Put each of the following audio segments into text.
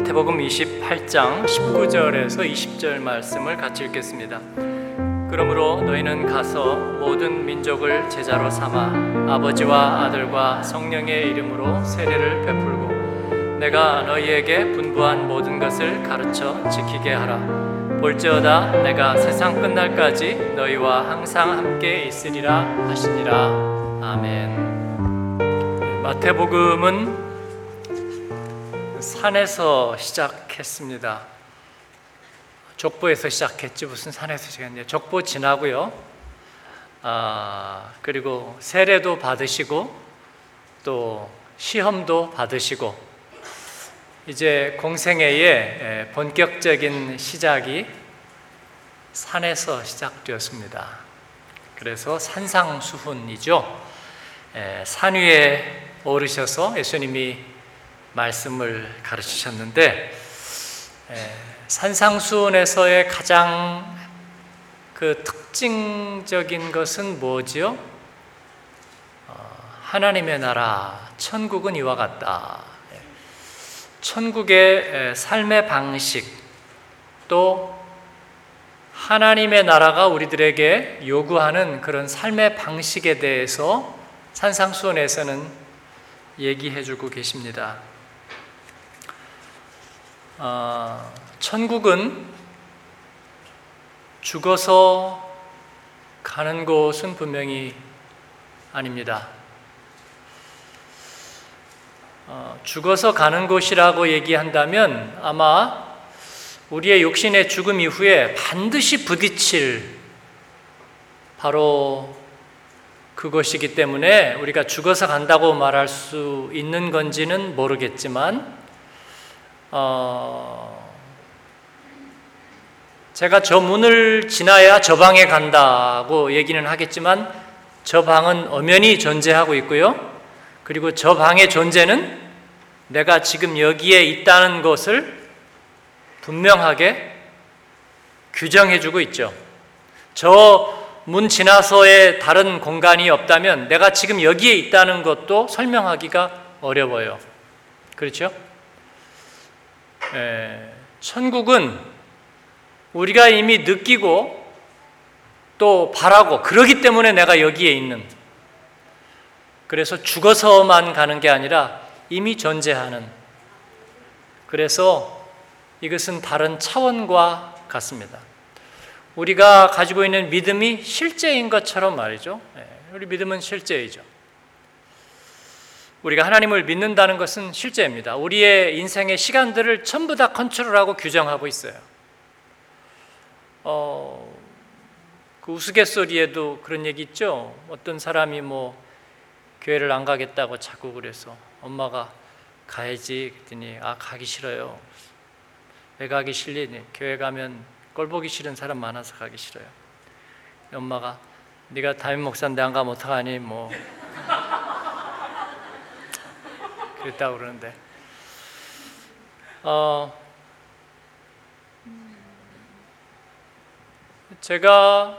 마태복음 28장 19절에서 20절 말씀을 같이 읽겠습니다. 그러므로 너희는 가서 모든 민족을 제자로 삼아 아버지와 아들과 성령의 이름으로 세례를 베풀고 내가 너희에게 분부한 모든 것을 가르쳐 지키게 하라. 볼지어다 내가 세상 끝날까지 너희와 항상 함께 있으리라 하시니라. 아멘. 마태복음은 산에서 시작했습니다. 족보에서 시작했지 무슨 산에서 시작했냐? 족보 지나고요. 아 그리고 세례도 받으시고 또 시험도 받으시고 이제 공생애의 본격적인 시작이 산에서 시작되었습니다. 그래서 산상수훈이죠. 산 위에 오르셔서 예수님이 말씀을 가르치셨는데 산상수훈에서의 가장 그 특징적인 것은 뭐지요? 어, 하나님의 나라 천국은 이와 같다. 천국의 삶의 방식 또 하나님의 나라가 우리들에게 요구하는 그런 삶의 방식에 대해서 산상수훈에서는 얘기해 주고 계십니다. 어, 천국은 죽어서 가는 곳은 분명히 아닙니다. 어, 죽어서 가는 곳이라고 얘기한다면 아마 우리의 육신의 죽음 이후에 반드시 부딪힐 바로 그것이기 때문에 우리가 죽어서 간다고 말할 수 있는 건지는 모르겠지만 어, 제가 저 문을 지나야 저 방에 간다고 얘기는 하겠지만 저 방은 엄연히 존재하고 있고요. 그리고 저 방의 존재는 내가 지금 여기에 있다는 것을 분명하게 규정해주고 있죠. 저 문 지나서의 다른 공간이 없다면 내가 지금 여기에 있다는 것도 설명하기가 어려워요. 그렇죠? 에, 천국은 우리가 이미 느끼고 또 바라고 그러기 때문에 내가 여기에 있는 그래서 죽어서만 가는 게 아니라 이미 존재하는 그래서 이것은 다른 차원과 같습니다. 우리가 가지고 있는 믿음이 실제인 것처럼 말이죠. 우리 믿음은 실제이죠. 우리가 하나님을 믿는다는 것은 실제입니다. 우리의 인생의 시간들을 전부 다 컨트롤하고 규정하고 있어요. 어, 그 우스갯소리에도 그런 얘기 있죠. 어떤 사람이 뭐 교회를 안 가겠다고 자꾸 그래서 엄마가 가야지 그랬더니 아 가기 싫어요. 왜 가기 싫니? 교회 가면 꼴 보기 싫은 사람 많아서 가기 싫어요. 엄마가 네가 담임 목사인데 안 가면 어떡하니? 뭐 그랬다고 그러는데 어, 제가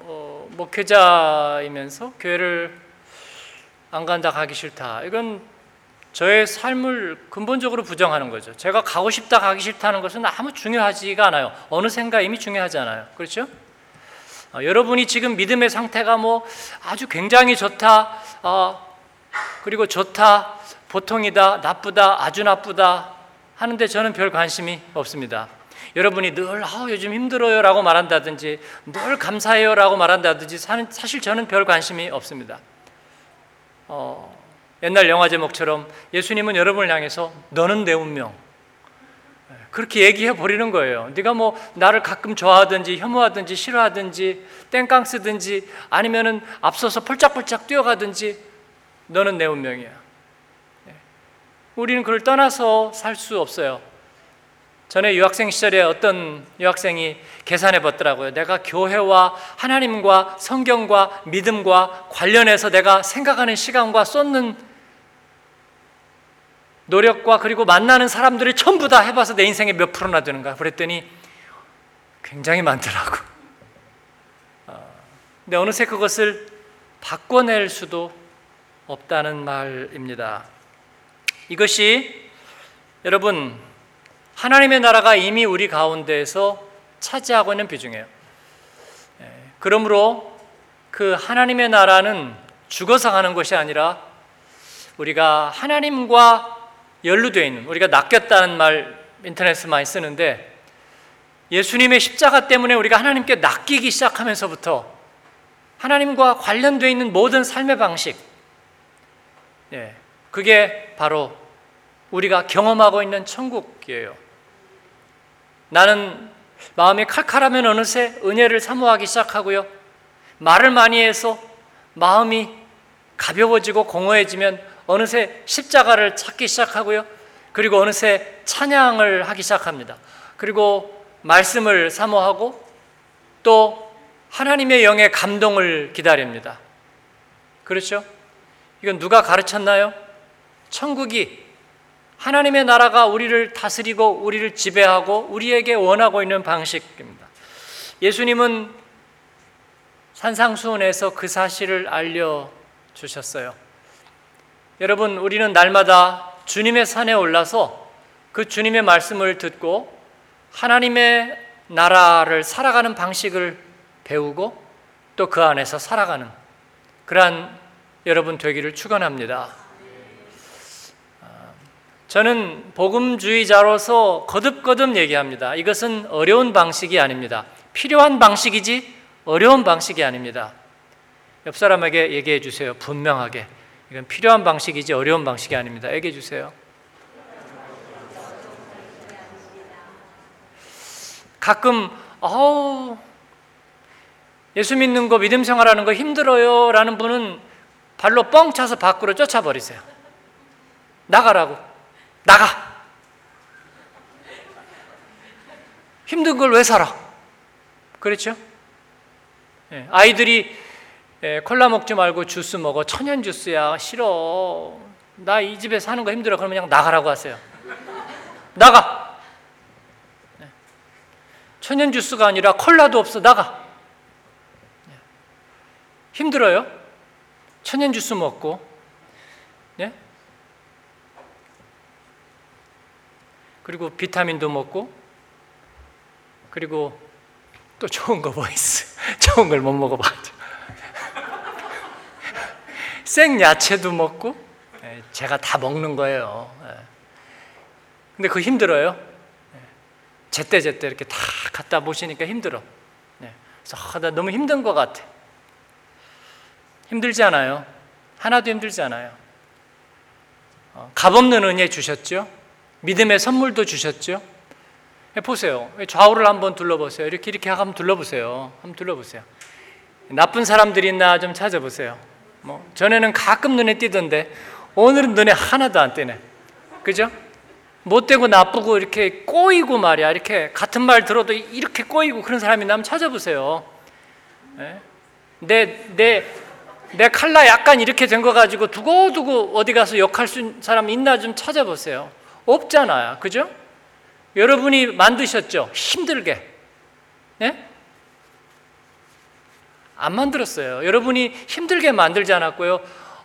어, 목회자이면서 교회를 안 간다 가기 싫다 이건 저의 삶을 근본적으로 부정하는 거죠. 제가 가고 싶다 가기 싫다는 것은 아무 중요하지가 않아요. 어느 생각 이미 중요하지 않아요. 그렇죠? 어, 여러분이 지금 믿음의 상태가 뭐 아주 굉장히 좋다, 어, 그리고 좋다, 보통이다, 나쁘다, 아주 나쁘다 하는데 저는 별 관심이 없습니다. 여러분이 늘 아, 요즘 힘들어요 라고 말한다든지 늘 감사해요 라고 말한다든지 사실 저는 별 관심이 없습니다. 어, 옛날 영화 제목처럼 예수님은 여러분을 향해서 너는 내 운명 그렇게 얘기해 버리는 거예요. 네가 뭐 나를 가끔 좋아하든지 혐오하든지 싫어하든지 땡깡 쓰든지 아니면은 앞서서 펄짝펄짝 뛰어가든지 너는 내 운명이야. 네. 우리는 그걸 떠나서 살 수 없어요. 전에 유학생 시절에 어떤 유학생이 계산해 봤더라고요. 내가 교회와 하나님과 성경과 믿음과 관련해서 내가 생각하는 시간과 쏟는 노력과 그리고 만나는 사람들이 전부 다 해봐서 내 인생에 몇 프로나 되는가 그랬더니 굉장히 많더라고. 어, 근데 어느새 그것을 바꿔낼 수도 없다는 말입니다. 이것이 여러분, 하나님의 나라가 이미 우리 가운데에서 차지하고 있는 비중이에요. 예, 그러므로 그 하나님의 나라는 죽어서 가는 것이 아니라 우리가 하나님과 연루되어 있는 우리가 낚였다는 말 인터넷에 많이 쓰는데 예수님의 십자가 때문에 우리가 하나님께 낚이기 시작하면서부터 하나님과 관련되어 있는 모든 삶의 방식 예, 그게 바로 우리가 경험하고 있는 천국이에요. 나는 마음이 칼칼하면 어느새 은혜를 사모하기 시작하고요. 말을 많이 해서 마음이 가벼워지고 공허해지면 어느새 십자가를 찾기 시작하고요. 그리고 어느새 찬양을 하기 시작합니다. 그리고 말씀을 사모하고 또 하나님의 영의 감동을 기다립니다. 그렇죠? 이건 누가 가르쳤나요? 천국이 하나님의 나라가 우리를 다스리고 우리를 지배하고 우리에게 원하고 있는 방식입니다. 예수님은 산상수훈에서 그 사실을 알려 주셨어요. 여러분, 우리는 날마다 주님의 산에 올라서 그 주님의 말씀을 듣고 하나님의 나라를 살아가는 방식을 배우고 또 그 안에서 살아가는 그러한 여러분 되기를 축원합니다. 저는 복음주의자로서 거듭거듭 얘기합니다. 이것은 어려운 방식이 아닙니다. 필요한 방식이지 어려운 방식이 아닙니다. 옆 사람에게 얘기해 주세요. 분명하게. 이건 필요한 방식이지 어려운 방식이 아닙니다. 얘기해 주세요. 가끔 어우 예수 믿는 거 믿음 생활하는 거 힘들어요라는 분은 발로 뻥 차서 밖으로 쫓아버리세요. 나가라고. 나가. 힘든 걸 왜 살아? 그렇죠? 예, 아이들이 예, 콜라 먹지 말고 주스 먹어. 천연 주스야. 싫어. 나 이 집에 사는 거 힘들어. 그러면 그냥 나가라고 하세요. 나가. 예. 천연 주스가 아니라 콜라도 없어. 나가. 예. 힘들어요? 천연 주스 먹고. 예? 그리고 비타민도 먹고 그리고 또 좋은 거 뭐 있어? 좋은 걸 못 먹어봤죠. 생 야채도 먹고 예, 제가 다 먹는 거예요. 예. 근데 그거 힘들어요. 예. 제때 제때 이렇게 다 갖다 보시니까 힘들어. 그래서 아, 나 너무 힘든 것 같아. 힘들지 않아요. 하나도 힘들지 않아요. 어, 값없는 은혜 주셨죠. 믿음의 선물도 주셨죠. 보세요. 좌우를 한번 둘러보세요. 이렇게 이렇게 한번 둘러보세요. 한번 둘러보세요. 나쁜 사람들이 있나 좀 찾아보세요. 뭐 전에는 가끔 눈에 띄던데 오늘은 눈에 하나도 안 띄네. 그죠? 못되고 나쁘고 이렇게 꼬이고 말이야. 이렇게 같은 말 들어도 이렇게 꼬이고 그런 사람이 나면 찾아보세요. 내, 내, 내 칼라 약간 이렇게 된 거 가지고 두고두고 어디 가서 욕할 수 있는 사람 있나 좀 찾아보세요. 없잖아요. 그죠? 여러분이 만드셨죠? 힘들게. 네? 안 만들었어요. 여러분이 힘들게 만들지 않았고요.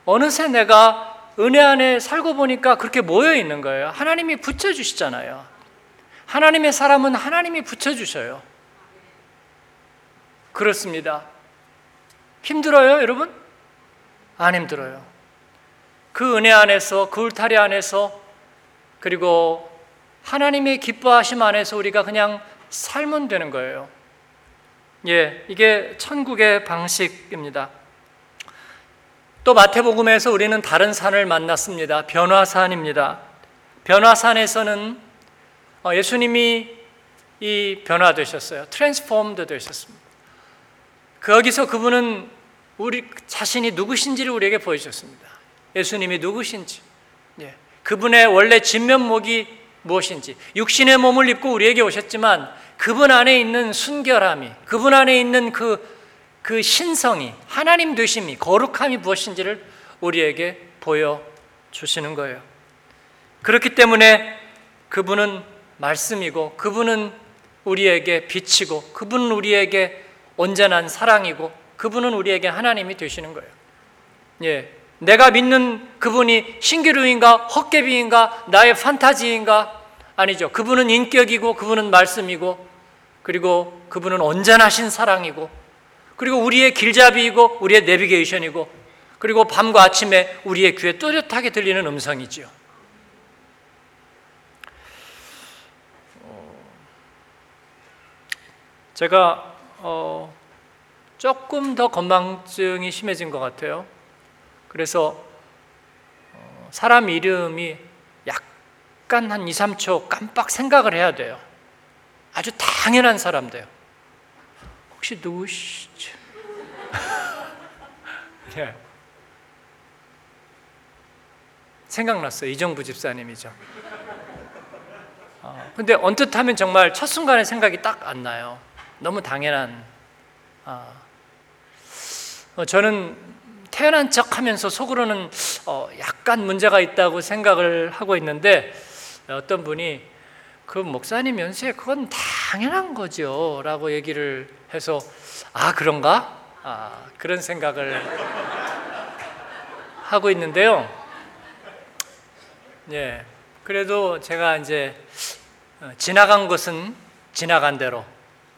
어느새 내가 은혜 안에 살고 보니까 그렇게 모여 있는 거예요. 하나님이 붙여주시잖아요. 하나님의 사람은 하나님이 붙여주셔요. 그렇습니다. 힘들어요, 여러분? 안 힘들어요. 그 은혜 안에서, 그 울타리 안에서, 그리고 하나님의 기뻐하심 안에서 우리가 그냥 살면 되는 거예요. 예, 이게 천국의 방식입니다. 또 마태복음에서 우리는 다른 산을 만났습니다. 변화산입니다. 변화산에서는 어, 예수님이 이 변화되셨어요. transformed 되셨습니다. 거기서 그분은 우리 자신이 누구신지를 우리에게 보여주셨습니다. 예수님이 누구신지, 예. 그분의 원래 진면목이 무엇인지 육신의 몸을 입고 우리에게 오셨지만 그분 안에 있는 순결함이 그분 안에 있는 그, 그 신성이 하나님 되심이 거룩함이 무엇인지를 우리에게 보여주시는 거예요. 그렇기 때문에 그분은 말씀이고 그분은 우리에게 빛이고 그분은 우리에게 온전한 사랑이고 그분은 우리에게 하나님이 되시는 거예요. 예. 내가 믿는 그분이 신기루인가 헛개비인가 나의 판타지인가 아니죠. 그분은 인격이고 그분은 말씀이고 그리고 그분은 온전하신 사랑이고 그리고 우리의 길잡이이고 우리의 내비게이션이고 그리고 밤과 아침에 우리의 귀에 또렷하게 들리는 음성이지요. 제가 어, 조금 더 건망증이 심해진 것 같아요. 그래서 어, 사람 이름이 약간 한 2, 3초 깜빡 생각을 해야 돼요. 아주 당연한 사람들. 혹시 누구시죠? 예. 생각났어요. 이정부 집사님이죠. 어, 근데 언뜻 하면 정말 첫 순간에 생각이 딱 안 나요. 너무 당연한. 아, 어, 저는 태어난 척 하면서 속으로는 어, 약간 문제가 있다고 생각을 하고 있는데 어떤 분이 그 목사님 연세 그건 당연한 거죠 라고 얘기를 해서 아 그런가? 아, 그런 생각을 하고 있는데요. 예. 그래도 제가 이제 어, 지나간 것은 지나간 대로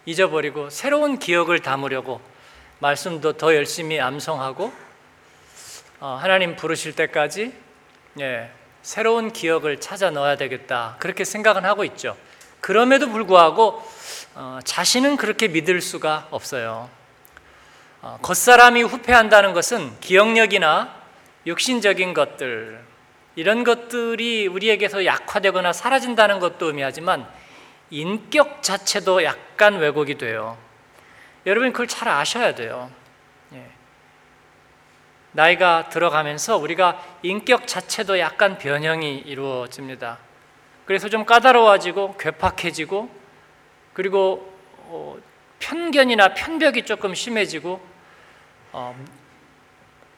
잊어버리고 새로운 기억을 담으려고 말씀도 더 열심히 암송하고 어, 하나님 부르실 때까지 예, 새로운 기억을 찾아 넣어야 되겠다 그렇게 생각은 하고 있죠. 그럼에도 불구하고 어, 자신은 그렇게 믿을 수가 없어요. 어, 겉사람이 후패한다는 것은 기억력이나 육신적인 것들 이런 것들이 우리에게서 약화되거나 사라진다는 것도 의미하지만 인격 자체도 약간 왜곡이 돼요. 여러분 그걸 잘 아셔야 돼요. 예. 나이가 들어가면서 우리가 인격 자체도 약간 변형이 이루어집니다. 그래서 좀 까다로워지고 괴팍해지고 그리고 어, 편견이나 편벽이 조금 심해지고 어,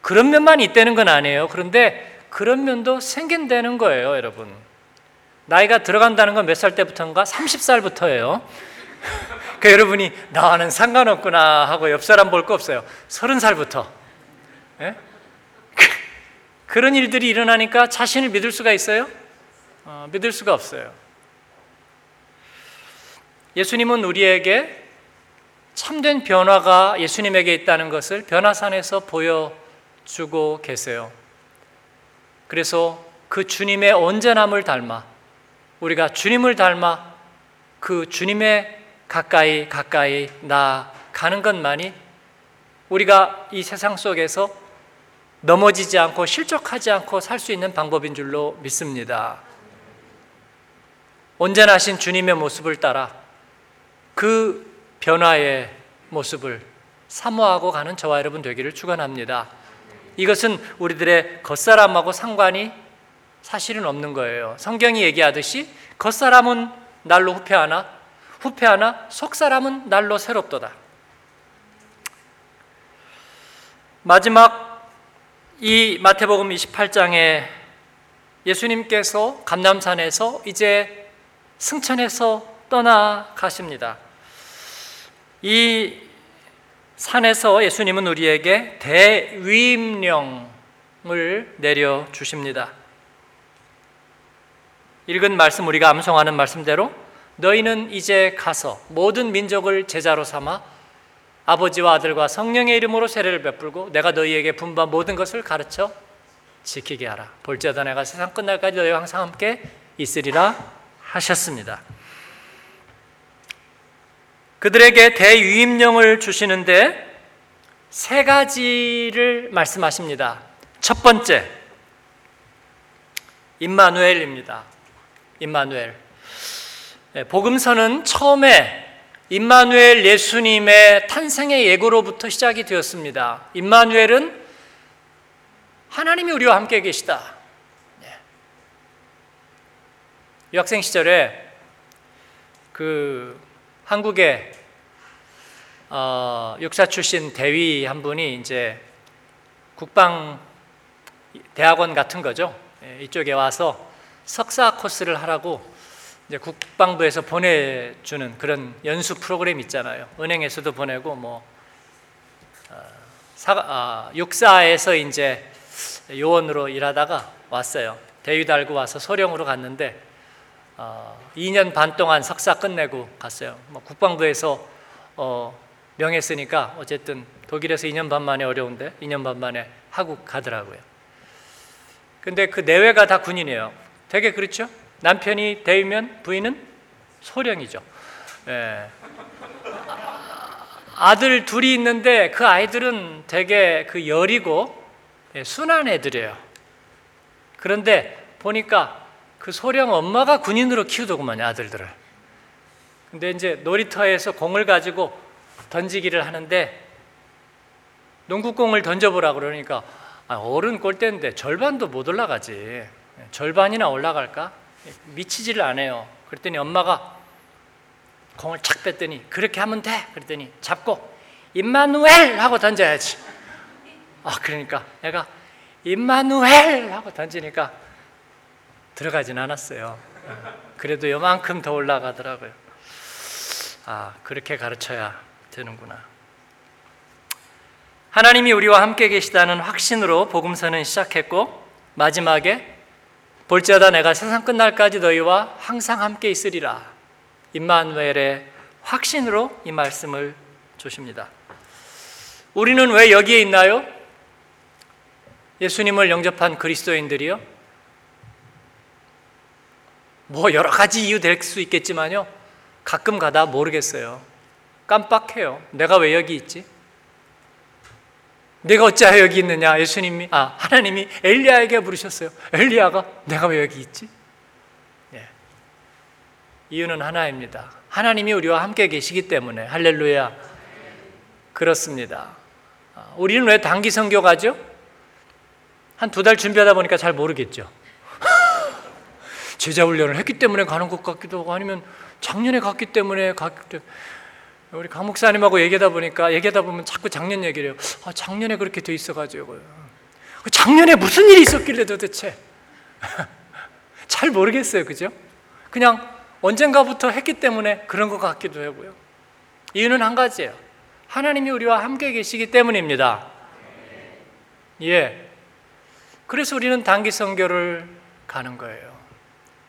그런 면만 있다는 건 아니에요. 그런데 그런 면도 생긴다는 거예요, 여러분. 나이가 들어간다는 건 몇 살 때부터인가? 30살부터예요. 그 여러분이 나와는 상관없구나 하고 옆 사람 볼 거 없어요. 30살부터. 예? 그런 일들이 일어나니까 자신을 믿을 수가 있어요? 어, 믿을 수가 없어요. 예수님은 우리에게 참된 변화가 예수님에게 있다는 것을 변화산에서 보여주고 계세요. 그래서 그 주님의 온전함을 닮아 우리가 주님을 닮아 그 주님의 가까이 가까이 나가는 것만이 우리가 이 세상 속에서 넘어지지 않고 실족하지 않고 살 수 있는 방법인 줄로 믿습니다. 온전하 신 주님의 모습을 따라 그 변화의 모습을 사모하고 가는 저와 여러분 되기를 축원합니다. 이것은 우리들의 겉사람하고 상관이 사실은 없는 거예요. 성경이 얘기하듯이 겉사람은 날로 후패하나 후패하나 속사람은 날로 새롭도다. 마지막 이 마태복음 28장에 예수님께서 감남산에서 이제 승천해서 떠나가십니다. 이 산에서 예수님은 우리에게 대위임령을 내려 주십니다. 읽은 말씀 우리가 암송하는 말씀대로 너희는 이제 가서 모든 민족을 제자로 삼아 아버지와 아들과 성령의 이름으로 세례를 베풀고 내가 너희에게 분반 모든 것을 가르쳐 지키게 하라. 볼지어다 내가 세상 끝날까지 너희와 항상 함께 있으리라 하셨습니다. 그들에게 대유임령을 주시는데 세 가지를 말씀하십니다. 첫 번째, 임마누엘입니다. 임마누엘. 네, 복음서는 처음에 임마누엘 예수님의 탄생의 예고로부터 시작이 되었습니다. 임마누엘은 하나님이 우리와 함께 계시다. 네. 유학생 시절에 그 한국의 어, 육사 출신 대위 한 분이 이제 국방 대학원 같은 거죠. 예, 이쪽에 와서 석사 코스를 하라고 이제 국방부에서 보내주는 그런 연수 프로그램 있잖아요. 은행에서도 보내고 뭐 어, 사, 아, 육사에서 이제 요원으로 일하다가 왔어요. 대위 달고 와서 소령으로 갔는데 어, 2년 반 동안 석사 끝내고 갔어요. 뭐 국방부에서 어, 명했으니까 어쨌든 독일에서 2년 반 만에 어려운데 2년 반 만에 하고 가더라고요. 근데 그 내외가 다 군인이에요. 되게 그렇죠? 남편이 대위면 부인은 소령이죠. 예. 아들 둘이 있는데 그 아이들은 되게 그 여리고 예, 순한 애들이에요. 그런데 보니까 그 소령 엄마가 군인으로 키우더구만요, 아들들을. 근데 이제 놀이터에서 공을 가지고 던지기를 하는데 농구공을 던져보라 그러니까 아, 어른 골대인데 절반도 못 올라가지. 절반이나 올라갈까? 미치지를 않아요. 그랬더니 엄마가 공을 착 뺐더니 그렇게 하면 돼. 그랬더니 잡고 임마누엘 하고 던져야지. 아 그러니까 내가 임마누엘 하고 던지니까 들어가진 않았어요. 그래도 요만큼 더 올라가더라고요. 아 그렇게 가르쳐야 되는구나. 하나님이 우리와 함께 계시다는 확신으로 복음서는 시작했고 마지막에 볼지어다 내가 세상 끝날까지 너희와 항상 함께 있으리라. 임마누엘의 확신으로 이 말씀을 주십니다. 우리는 왜 여기에 있나요? 예수님을 영접한 그리스도인들이요? 뭐 여러 가지 이유 될 수 있겠지만요. 가끔 가다 모르겠어요. 깜빡해요. 내가 왜 여기 있지? 내가 어찌하여 여기 있느냐? 예수님이 아 하나님이 엘리야에게 부르셨어요. 엘리야가 내가 왜 여기 있지? 예. 이유는 하나입니다. 하나님이 우리와 함께 계시기 때문에 할렐루야. 그렇습니다. 아, 우리는 왜 단기 선교 가죠? 한 두 달 준비하다 보니까 잘 모르겠죠. 제자 훈련을 했기 때문에 가는 것 같기도 하고 아니면 작년에 갔기 때문에 갔기 때문에 우리 강 목사님하고 얘기하다 보니까 얘기하다 보면 자꾸 작년 얘기를 해요. 아, 작년에 그렇게 돼 있어가지고 그 작년에 무슨 일이 있었길래 도대체 잘 모르겠어요, 그죠? 그냥 언젠가부터 했기 때문에 그런 것 같기도 하고요. 이유는 한 가지예요. 하나님이 우리와 함께 계시기 때문입니다. 예. 그래서 우리는 단기 선교를 가는 거예요.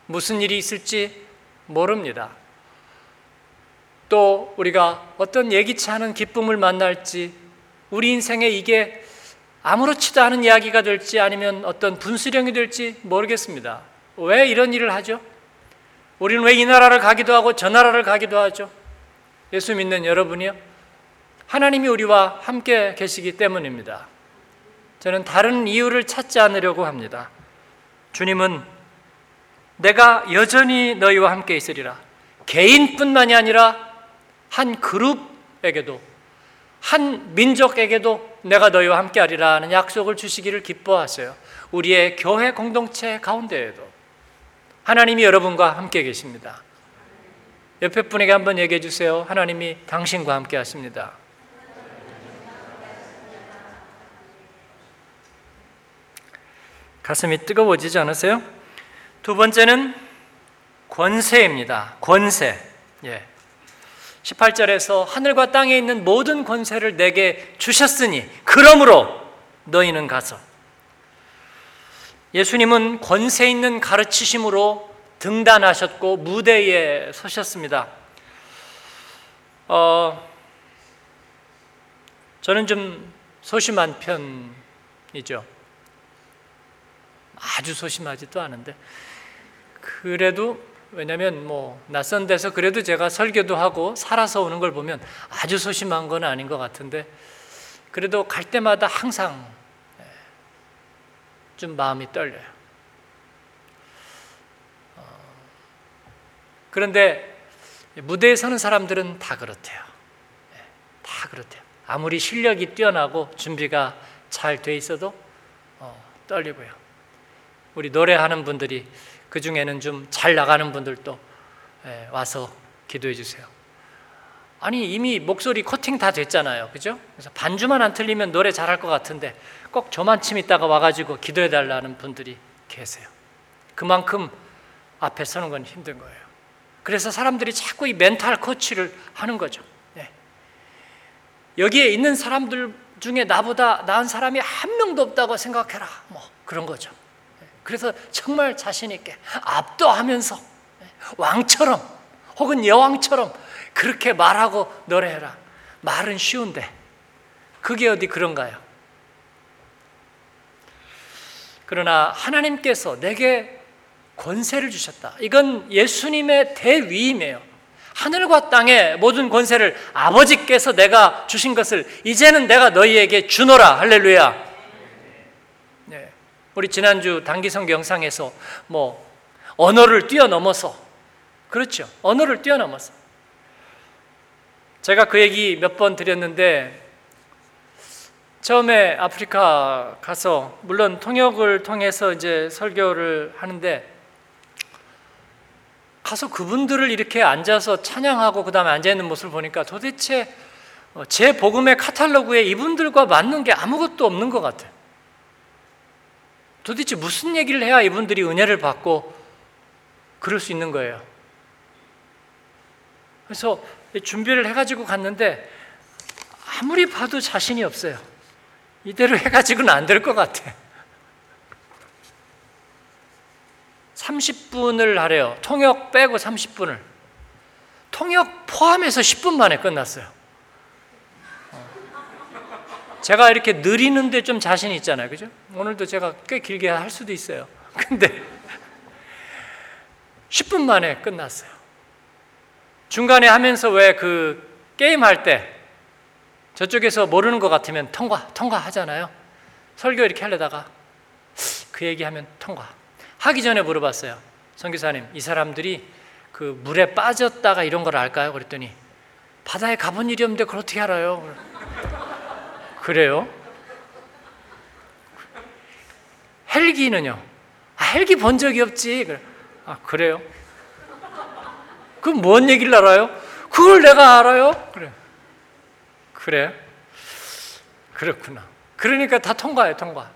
무슨 일이 있을지 모릅니다. 또 우리가 어떤 예기치 않은 기쁨을 만날지 우리 인생에 이게 아무렇지도 않은 이야기가 될지 아니면 어떤 분수령이 될지 모르겠습니다. 왜 이런 일을 하죠? 우리는 왜 이 나라를 가기도 하고 저 나라를 가기도 하죠? 예수 믿는 여러분이요? 하나님이 우리와 함께 계시기 때문입니다. 저는 다른 이유를 찾지 않으려고 합니다. 주님은 내가 여전히 너희와 함께 있으리라. 개인뿐만이 아니라 한 그룹에게도 한 민족에게도 내가 너희와 함께 하리라는 약속을 주시기를 기뻐하세요. 우리의 교회 공동체 가운데에도 하나님이 여러분과 함께 계십니다. 옆에 분에게 한번 얘기해 주세요. 하나님이 당신과 함께 하십니다. 가슴이 뜨거워지지 않으세요? 두 번째는 권세입니다. 권세. 예. 18절에서 하늘과 땅에 있는 모든 권세를 내게 주셨으니 그러므로 너희는 가서 예수님은 권세 있는 가르치심으로 등단하셨고 무대에 서셨습니다. 어, 저는 좀 소심한 편이죠. 아주 소심하지도 않은데 그래도 왜냐하면 뭐 낯선 데서 그래도 제가 설교도 하고 살아서 오는 걸 보면 아주 소심한 건 아닌 것 같은데 그래도 갈 때마다 항상 예, 좀 마음이 떨려요. 어, 그런데 무대에 서는 사람들은 다 그렇대요. 예, 다 그렇대요. 아무리 실력이 뛰어나고 준비가 잘 돼 있어도 어, 떨리고요. 우리 노래하는 분들이 그 중에는 좀 잘 나가는 분들도 예, 와서 기도해 주세요. 아니 이미 목소리 코팅 다 됐잖아요, 그죠? 그래서 반주만 안 틀리면 노래 잘할 것 같은데 꼭 저만 침 있다가 와가지고 기도해 달라는 분들이 계세요. 그만큼 앞에 서는 건 힘든 거예요. 그래서 사람들이 자꾸 이 멘탈 코치를 하는 거죠. 네. 여기에 있는 사람들 중에 나보다 나은 사람이 한 명도 없다고 생각해라. 뭐 그런 거죠. 그래서 정말 자신 있게 압도하면서 왕처럼 혹은 여왕처럼 그렇게 말하고 노래해라. 말은 쉬운데 그게 어디 그런가요? 그러나 하나님께서 내게 권세를 주셨다. 이건 예수님의 대위임이에요. 하늘과 땅의 모든 권세를 아버지께서 내가 주신 것을 이제는 내가 너희에게 주노라. 할렐루야. 네. 우리 지난주 단기성 영상에서 뭐 언어를 뛰어넘어서 그렇죠. 언어를 뛰어넘어서 제가 그 얘기 몇 번 드렸는데 처음에 아프리카 가서 물론 통역을 통해서 이제 설교를 하는데 가서 그분들을 이렇게 앉아서 찬양하고 그다음에 앉아 있는 모습을 보니까 도대체 어, 제 복음의 카탈로그에 이분들과 맞는 게 아무것도 없는 것 같아요. 도대체 무슨 얘기를 해야 이분들이 은혜를 받고 그럴 수 있는 거예요. 그래서 준비를 해가지고 갔는데 아무리 봐도 자신이 없어요. 이대로 해가지고는 안 될 것 같아. 30분을 하래요. 통역 빼고 30분을. 통역 포함해서 10분 만에 끝났어요. 제가 이렇게 느리는데 좀 자신 있잖아요. 그죠? 오늘도 제가 꽤 길게 할 수도 있어요. 근데 10분 만에 끝났어요. 중간에 하면서 왜 그 게임 할 때 저쪽에서 모르는 것 같으면 통과, 통과 하잖아요. 설교 이렇게 하려다가 그 얘기하면 통과. 하기 전에 물어봤어요. 선교사님, 이 사람들이 그 물에 빠졌다가 이런 걸 알까요? 그랬더니 바다에 가본 일이 없는데 그걸 어떻게 알아요? 그래요? 헬기는요? 아, 헬기 본 적이 없지. 아, 그래요? 그럼 뭔 얘기를 알아요? 그걸 내가 알아요? 그래. 그래? 그렇구나. 그러니까 다 통과해, 통과.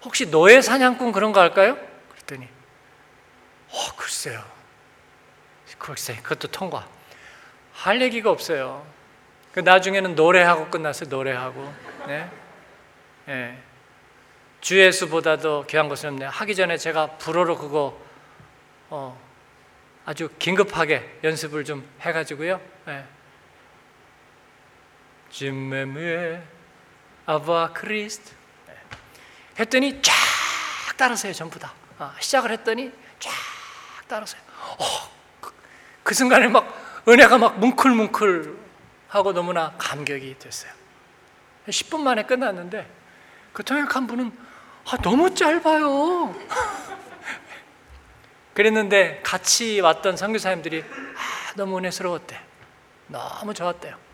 혹시 노예 사냥꾼 그런 거 할까요? 그랬더니, 어, 글쎄요. 글쎄, 그것도 통과. 할 얘기가 없어요. 그 나중에는 노래하고 끝났어요, 노래하고. 네. 네. 주 예수보다도 귀한 것은 없네. 하기 전에 제가 불어로 그거, 어, 아주 긴급하게 연습을 좀 해가지고요. 네. 짐메무에 아바 크리스트 했더니 쫙 따라서요 전부 다 아, 시작을 했더니 쫙 따라서요 어, 그, 그 순간에 막 은혜가 막 뭉클뭉클 하고 너무나 감격이 됐어요 10분 만에 끝났는데 그 통역한 분은 아, 너무 짧아요 그랬는데 같이 왔던 선교사님들이 아, 너무 은혜스러웠대 너무 좋았대요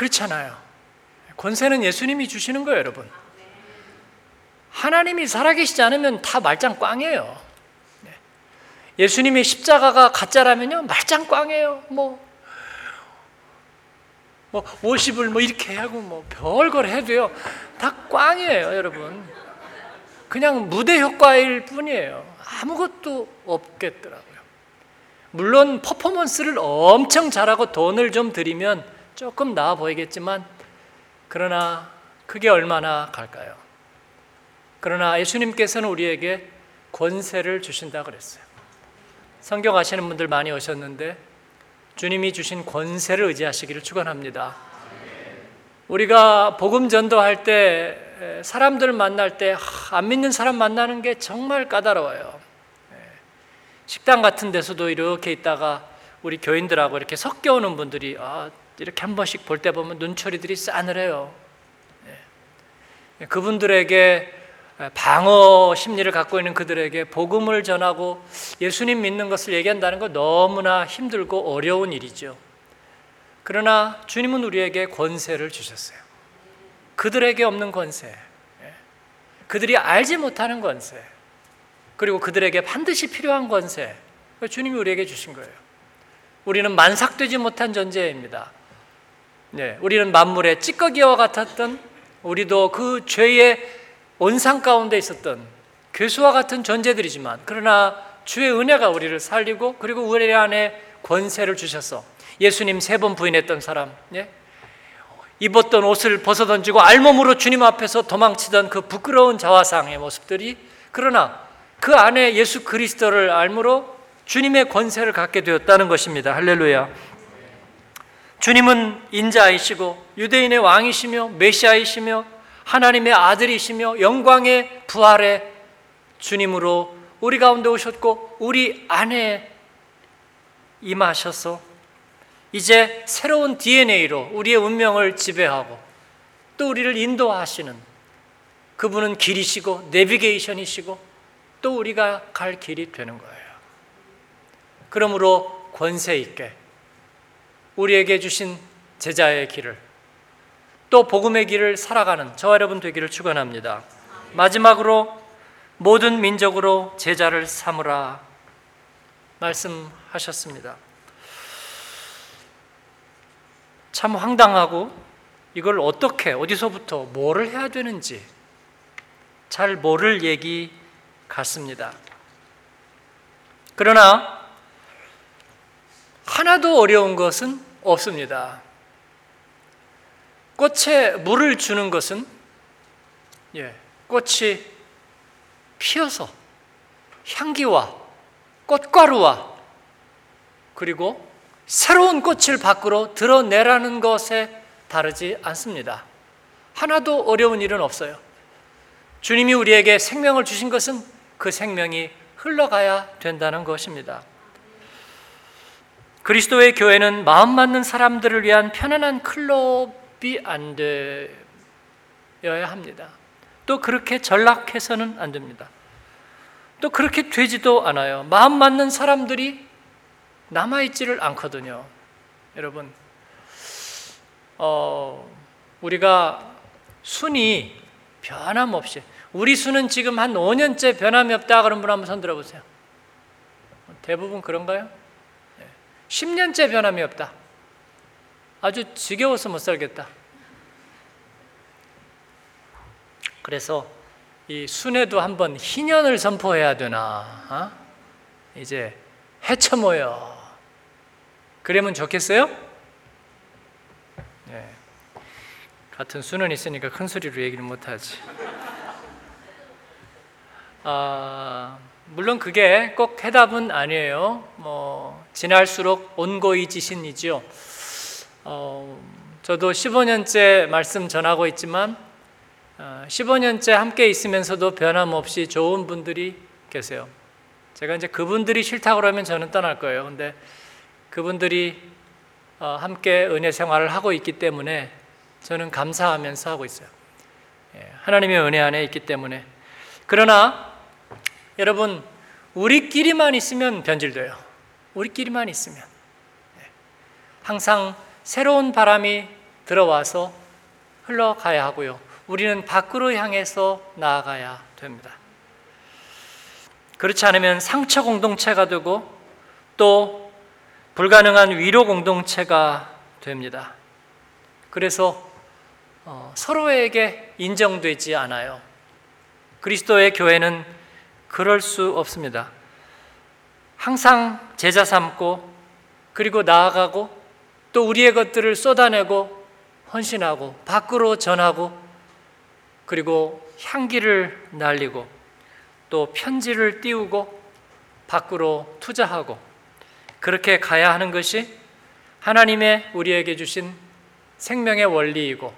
그렇잖아요. 권세는 예수님이 주시는 거예요, 여러분. 하나님이 살아계시지 않으면 다 말짱 꽝이에요. 네. 예수님의 십자가가 가짜라면요, 말짱 꽝이에요. 뭐, 뭐, 50을 뭐 이렇게 하고 뭐 별걸 해도요, 다 꽝이에요, 여러분. 그냥 무대 효과일 뿐이에요. 아무것도 없겠더라고요. 물론 퍼포먼스를 엄청 잘하고 돈을 좀 들이면 조금 나아 보이겠지만 그러나 그게 얼마나 갈까요? 그러나 예수님께서는 우리에게 권세를 주신다 그랬어요. 성경 아시는 분들 많이 오셨는데 주님이 주신 권세를 의지하시기를 축원합니다. 우리가 복음 전도할 때 사람들 만날 때 안 믿는 사람 만나는 게 정말 까다로워요. 식당 같은 데서도 이렇게 있다가 우리 교인들하고 이렇게 섞여 오는 분들이 아, 이렇게 한 번씩 볼 때 보면 눈초리들이 싸늘해요. 네. 그분들에게 방어 심리를 갖고 있는 그들에게 복음을 전하고 예수님 믿는 것을 얘기한다는 건 너무나 힘들고 어려운 일이죠. 그러나 주님은 우리에게 권세를 주셨어요. 그들에게 없는 권세, 네. 그들이 알지 못하는 권세, 그리고 그들에게 반드시 필요한 권세, 주님이 우리에게 주신 거예요. 우리는 만삭되지 못한 존재입니다. 네, 우리는 만물의 찌꺼기와 같았던 우리도 그 죄의 온상 가운데 있었던 괴수와 같은 존재들이지만 그러나 주의 은혜가 우리를 살리고 그리고 우리 안에 권세를 주셔서 예수님 세 번 부인했던 사람, 예? 입었던 옷을 벗어 던지고 알몸으로 주님 앞에서 도망치던 그 부끄러운 자화상의 모습들이 그러나 그 안에 예수 그리스도를 알므로 주님의 권세를 갖게 되었다는 것입니다. 할렐루야. 주님은 인자이시고 유대인의 왕이시며 메시아이시며 하나님의 아들이시며 영광의 부활의 주님으로 우리 가운데 오셨고 우리 안에 임하셔서 이제 새로운 DNA로 우리의 운명을 지배하고 또 우리를 인도하시는 그분은 길이시고 내비게이션이시고 또 우리가 갈 길이 되는 거예요. 그러므로 권세 있게 우리에게 주신 제자의 길을 또 복음의 길을 살아가는 저와 여러분 되기를 축원합니다. 마지막으로 모든 민족으로 제자를 삼으라 말씀하셨습니다. 참 황당하고 이걸 어떻게 어디서부터 뭐를 해야 되는지 잘 모를 얘기 같습니다. 그러나 하나도 어려운 것은 없습니다. 꽃에 물을 주는 것은 예, 꽃이 피어서 향기와 꽃가루와 그리고 새로운 꽃을 밖으로 드러내라는 것에 다르지 않습니다. 하나도 어려운 일은 없어요. 주님이 우리에게 생명을 주신 것은 그 생명이 흘러가야 된다는 것입니다. 그리스도의 교회는 마음 맞는 사람들을 위한 편안한 클럽 이안 되어야 합니다. 또 그렇게 전락해서는 안 됩니다. 또 그렇게 되지도 않아요. 마음 맞는 사람들이 남아있지를 않거든요. 여러분, 어, 우리가 순이 변함없이, 우리 수는 지금 한 5년째 변함이 없다 그런 분 한번 손 들어보세요. 대부분 그런가요? 10년째 변함이 없다. 아주 지겨워서 못 살겠다. 그래서 이 순회도 한번 희년을 선포해야 되나? 어? 이제 해쳐 모여. 그러면 좋겠어요? 네. 같은 수는 있으니까 큰 소리로 얘기를 못 하지. 아, 물론 그게 꼭 해답은 아니에요. 뭐 지날수록 온고이지신이죠. 어, 저도 15년째 말씀 전하고 있지만 어, 15년째 함께 있으면서도 변함없이 좋은 분들이 계세요. 제가 이제 그분들이 싫다 그러면 저는 떠날 거예요. 근데 그분들이 어, 함께 은혜 생활을 하고 있기 때문에 저는 감사하면서 하고 있어요. 예, 하나님의 은혜 안에 있기 때문에. 그러나 여러분 우리끼리만 있으면 변질돼요. 우리끼리만 있으면 예, 항상 새로운 바람이 들어와서 흘러가야 하고요. 우리는 밖으로 향해서 나아가야 됩니다. 그렇지 않으면 상처 공동체가 되고 또 불가능한 위로 공동체가 됩니다. 그래서 어, 서로에게 인정되지 않아요. 그리스도의 교회는 그럴 수 없습니다. 항상 제자 삼고 그리고 나아가고 또 우리의 것들을 쏟아내고 헌신하고 밖으로 전하고 그리고 향기를 날리고 또 편지를 띄우고 밖으로 투자하고 그렇게 가야 하는 것이 하나님의 우리에게 주신 생명의 원리이고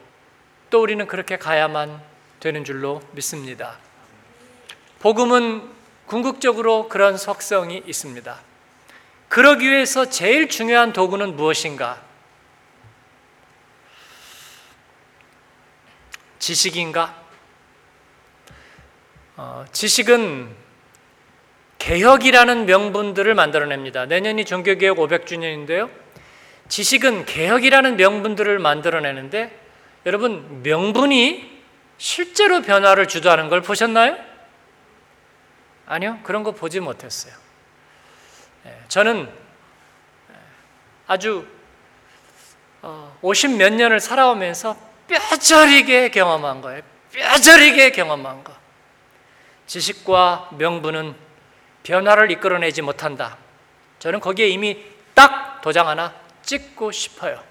또 우리는 그렇게 가야만 되는 줄로 믿습니다. 복음은 궁극적으로 그런 속성이 있습니다. 그러기 위해서 제일 중요한 도구는 무엇인가? 지식인가? 어, 지식은 개혁이라는 명분들을 만들어냅니다. 내년이 종교개혁 500주년인데요. 지식은 개혁이라는 명분들을 만들어내는데 여러분 명분이 실제로 변화를 주도하는 걸 보셨나요? 아니요, 그런 거 보지 못했어요. 예, 저는 아주 50몇 어, 년을 살아오면서 뼈저리게 경험한 거예요. 뼈저리게 경험한 거. 지식과 명분은 변화를 이끌어내지 못한다. 저는 거기에 이미 딱 도장 하나 찍고 싶어요.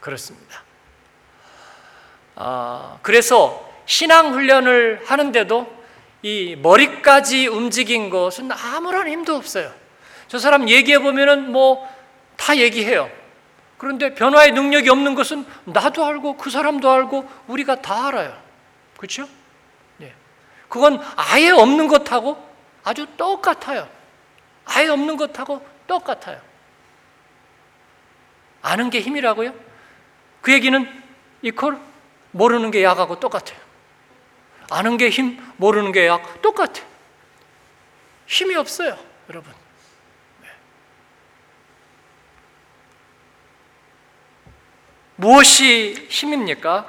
그렇습니다. 아, 그래서 신앙 훈련을 하는데도 이 머리까지 움직인 것은 아무런 힘도 없어요. 저 사람 얘기해 보면은 뭐 다 얘기해요. 그런데 변화의 능력이 없는 것은 나도 알고 그 사람도 알고 우리가 다 알아요. 그렇죠? 네. 그건 아예 없는 것하고 아주 똑같아요. 아예 없는 것하고 똑같아요. 아는 게 힘이라고요? 그 얘기는 이퀄 모르는 게 약하고 똑같아요. 아는 게 힘, 모르는 게 약, 똑같아요. 힘이 없어요, 여러분. 무엇이 힘입니까?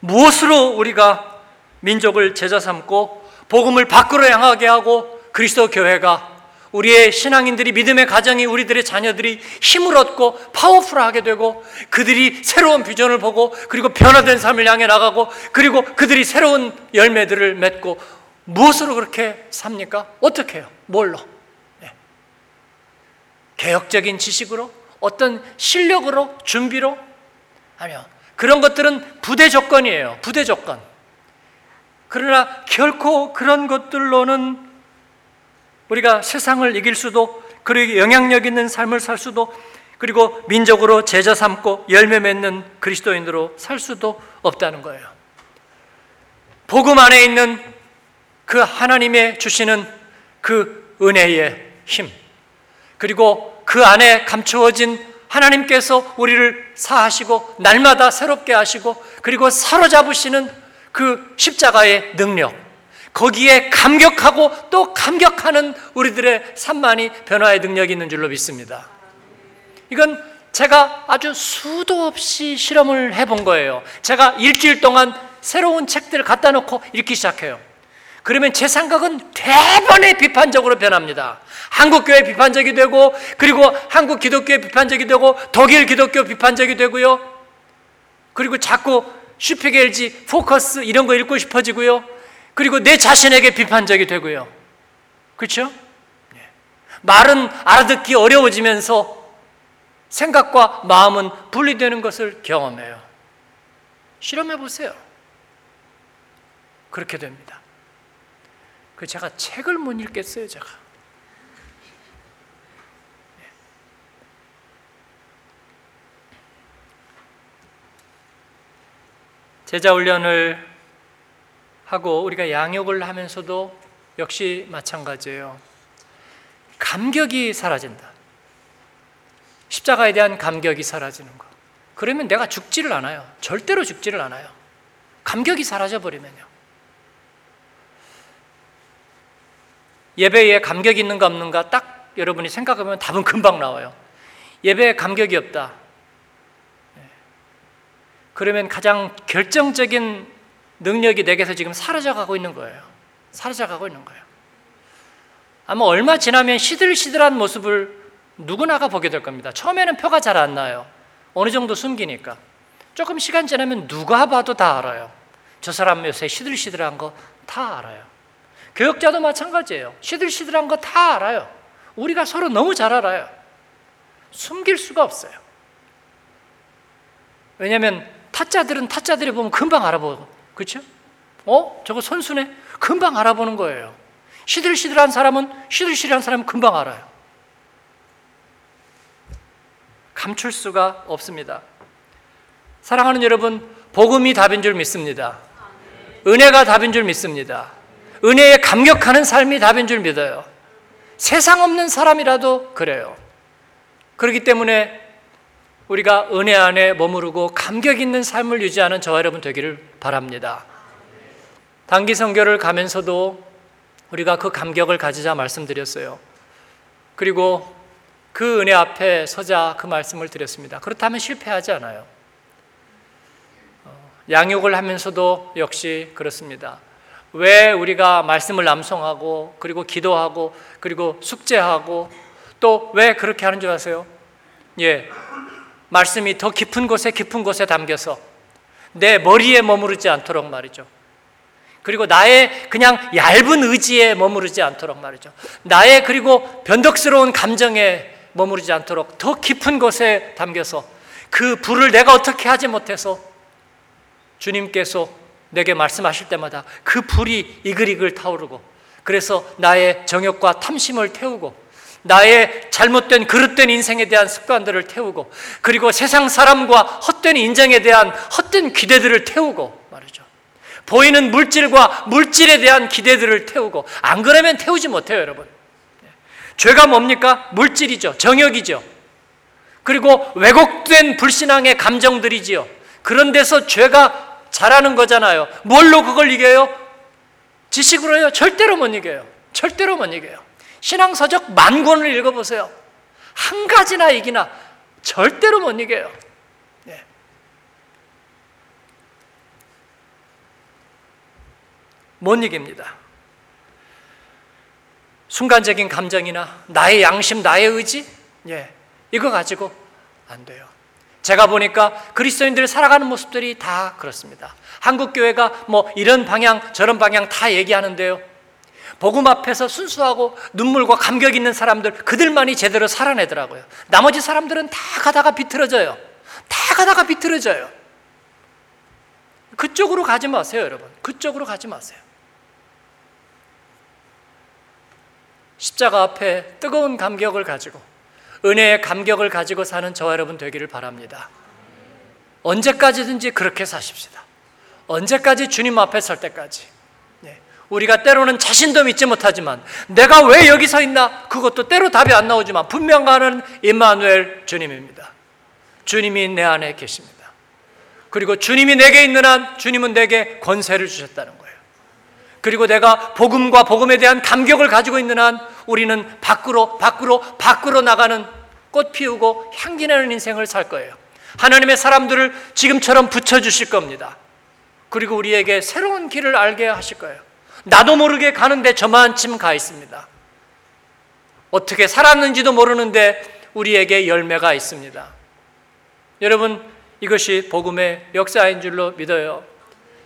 무엇으로 우리가 민족을 제자 삼고 복음을 밖으로 향하게 하고 그리스도 교회가 우리의 신앙인들이 믿음의 가정이 우리들의 자녀들이 힘을 얻고 파워풀하게 되고 그들이 새로운 비전을 보고 그리고 변화된 삶을 향해 나가고 그리고 그들이 새로운 열매들을 맺고 무엇으로 그렇게 삽니까? 어떻게 해요? 뭘로? 네. 개혁적인 지식으로? 어떤 실력으로? 준비로? 아니요. 그런 것들은 부대 조건이에요. 부대 조건. 그러나 결코 그런 것들로는 우리가 세상을 이길 수도 그리고 영향력 있는 삶을 살 수도 그리고 민족으로 제자 삼고 열매 맺는 그리스도인으로 살 수도 없다는 거예요. 복음 안에 있는 그 하나님의 주시는 그 은혜의 힘 그리고 그 안에 감추어진 하나님께서 우리를 사하시고 날마다 새롭게 하시고 그리고 사로잡으시는 그 십자가의 능력 거기에 감격하고 또 감격하는 우리들의 산만이 변화의 능력이 있는 줄로 믿습니다. 이건 제가 아주 수도 없이 실험을 해본 거예요. 제가 일주일 동안 새로운 책들을 갖다 놓고 읽기 시작해요. 그러면 제 생각은 대번에 비판적으로 변합니다. 한국 교회 비판적이 되고, 그리고 한국 기독교에 비판적이 되고, 독일 기독교 비판적이 되고요. 그리고 자꾸 슈피겔지, 포커스 이런 거 읽고 싶어지고요. 그리고 내 자신에게 비판적이 되고요. 그렇죠? 말은 알아듣기 어려워지면서 생각과 마음은 분리되는 것을 경험해요. 실험해 보세요. 그렇게 됩니다. 그 제가 책을 못 읽겠어요, 제가. 제자 훈련을 하고 우리가 양육을 하면서도 역시 마찬가지예요. 감격이 사라진다. 십자가에 대한 감격이 사라지는 거. 그러면 내가 죽지를 않아요. 절대로 죽지를 않아요. 감격이 사라져 버리면요. 예배에 감격이 있는가 없는가 딱 여러분이 생각하면 답은 금방 나와요. 예배에 감격이 없다. 네. 그러면 가장 결정적인 능력이 내게서 지금 사라져 가고 있는 거예요. 사라져 가고 있는 거예요. 아마 얼마 지나면 시들시들한 모습을 누구나가 보게 될 겁니다. 처음에는 표가 잘 안 나요. 어느 정도 숨기니까. 조금 시간 지나면 누가 봐도 다 알아요. 저 사람 요새 시들시들한 거 다 알아요. 교역자도 마찬가지예요. 시들시들한 거 다 알아요. 우리가 서로 너무 잘 알아요. 숨길 수가 없어요. 왜냐하면 타짜들은 타짜들이 보면 금방 알아보고 그렇죠? 어? 저거 선수네? 금방 알아보는 거예요. 시들시들한 사람은 시들시들한 사람은 금방 알아요. 감출 수가 없습니다. 사랑하는 여러분, 복음이 답인 줄 믿습니다. 은혜가 답인 줄 믿습니다. 은혜에 감격하는 삶이 답인 줄 믿어요. 세상 없는 사람이라도 그래요. 그렇기 때문에 우리가 은혜 안에 머무르고 감격 있는 삶을 유지하는 저와 여러분 되기를 바랍니다. 단기 선교를 가면서도 우리가 그 감격을 가지자 말씀드렸어요. 그리고 그 은혜 앞에 서자 그 말씀을 드렸습니다. 그렇다면 실패하지 않아요. 어, 양육을 하면서도 역시 그렇습니다. 왜 우리가 말씀을 남송하고 그리고 기도하고 그리고 숙제하고 또 왜 그렇게 하는 줄 아세요? 예. 말씀이 더 깊은 곳에 깊은 곳에 담겨서 내 머리에 머무르지 않도록 말이죠. 그리고 나의 그냥 얇은 의지에 머무르지 않도록 말이죠. 나의 그리고 변덕스러운 감정에 머무르지 않도록 더 깊은 곳에 담겨서 그 불을 내가 어떻게 하지 못해서 주님께서 내게 말씀하실 때마다 그 불이 이글이글 타오르고 그래서 나의 정욕과 탐심을 태우고 나의 잘못된 그릇된 인생에 대한 습관들을 태우고 그리고 세상 사람과 헛된 인정에 대한 헛된 기대들을 태우고 말이죠. 보이는 물질과 물질에 대한 기대들을 태우고 안 그러면 태우지 못해요, 여러분. 죄가 뭡니까? 물질이죠. 정욕이죠. 그리고 왜곡된 불신앙의 감정들이지요. 그런 데서 죄가 자라는 거잖아요. 뭘로 그걸 이겨요? 지식으로요? 절대로 못 이겨요. 절대로 못 이겨요. 신앙서적 만 권을 읽어보세요. 한 가지나 이기나 절대로 못 이겨요. 네. 못 이깁니다. 순간적인 감정이나 나의 양심, 나의 의지, 예, 이거 가지고 안 돼요. 제가 보니까 그리스도인들 살아가는 모습들이 다 그렇습니다. 한국 교회가 뭐 이런 방향, 저런 방향 다 얘기하는데요. 복음 앞에서 순수하고 눈물과 감격 있는 사람들 그들만이 제대로 살아내더라고요. 나머지 사람들은 다 가다가 비틀어져요. 다 가다가 비틀어져요. 그쪽으로 가지 마세요, 여러분. 그쪽으로 가지 마세요. 십자가 앞에 뜨거운 감격을 가지고 은혜의 감격을 가지고 사는 저와 여러분 되기를 바랍니다. 언제까지든지 그렇게 사십시다. 언제까지 주님 앞에 설 때까지. 네. 우리가 때로는 자신도 믿지 못하지만 내가 왜 여기 서 있나 그것도 때로 답이 안 나오지만 분명가는 임마누엘 주님입니다. 주님이 내 안에 계십니다. 그리고 주님이 내게 있는 한 주님은 내게 권세를 주셨다는 거예요. 그리고 내가 복음과 복음에 대한 감격을 가지고 있는 한 우리는 밖으로 밖으로 밖으로 나가는 꽃 피우고 향기 나는 인생을 살 거예요. 하나님의 사람들을 지금처럼 붙여 주실 겁니다. 그리고 우리에게 새로운 길을 알게 하실 거예요. 나도 모르게 가는데 저만큼 가 있습니다. 어떻게 살았는지도 모르는데 우리에게 열매가 있습니다. 여러분, 이것이 복음의 역사인 줄로 믿어요.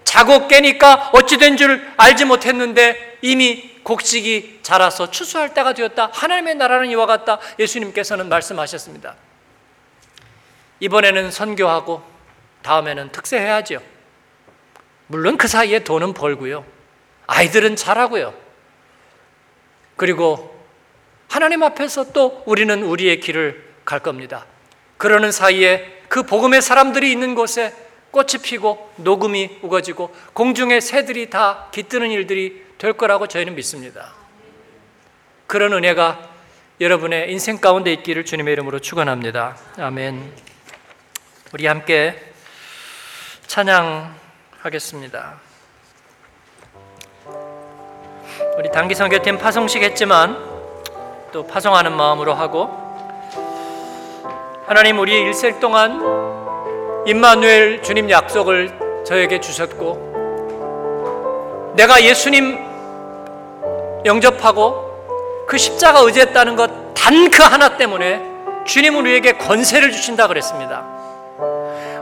자고 깨니까 어찌된 줄 알지 못했는데 이미 곡식이 자라서 추수할 때가 되었다. 하나님의 나라는 이와 같다. 예수님께서는 말씀하셨습니다. 이번에는 선교하고 다음에는 특세해야죠. 물론 그 사이에 돈은 벌고요. 아이들은 자라고요. 그리고 하나님 앞에서 또 우리는 우리의 길을 갈 겁니다. 그러는 사이에 그 복음의 사람들이 있는 곳에 꽃이 피고 녹음이 우거지고 공중의 새들이 다 깃드는 일들이 될 거라고 저희는 믿습니다. 그런 은혜가 여러분의 인생 가운데 있기를 주님의 이름으로 축원합니다. 아멘. 우리 함께 찬양하겠습니다. 우리 단기 선교팀 파송식 했지만 또 파송하는 마음으로 하고 하나님 우리 일생 동안 임마누엘 주님 약속을 저에게 주셨고 내가 예수님 영접하고 그 십자가 의지했다는 것 단 그 하나 때문에 주님은 우리에게 권세를 주신다 그랬습니다.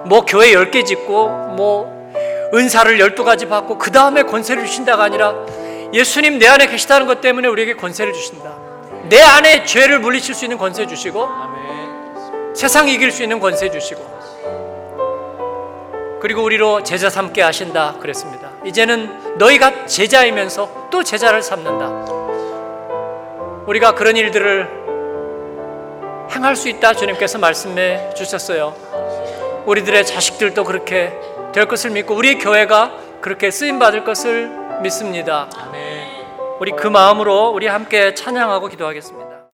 뭐 교회 10개 짓고 뭐 은사를 12가지 받고 그 다음에 권세를 주신다가 아니라 예수님 내 안에 계시다는 것 때문에 우리에게 권세를 주신다. 내 안에 죄를 물리칠 수 있는 권세 주시고 세상 이길 수 있는 권세 주시고 그리고 우리로 제자 삼게 하신다 그랬습니다. 이제는 너희가 제자이면서 또 제자를 삼는다. 우리가 그런 일들을 행할 수 있다 주님께서 말씀해 주셨어요. 우리들의 자식들도 그렇게 될 것을 믿고 우리 교회가 그렇게 쓰임 받을 것을 믿습니다. 우리 그 마음으로 우리 함께 찬양하고 기도하겠습니다.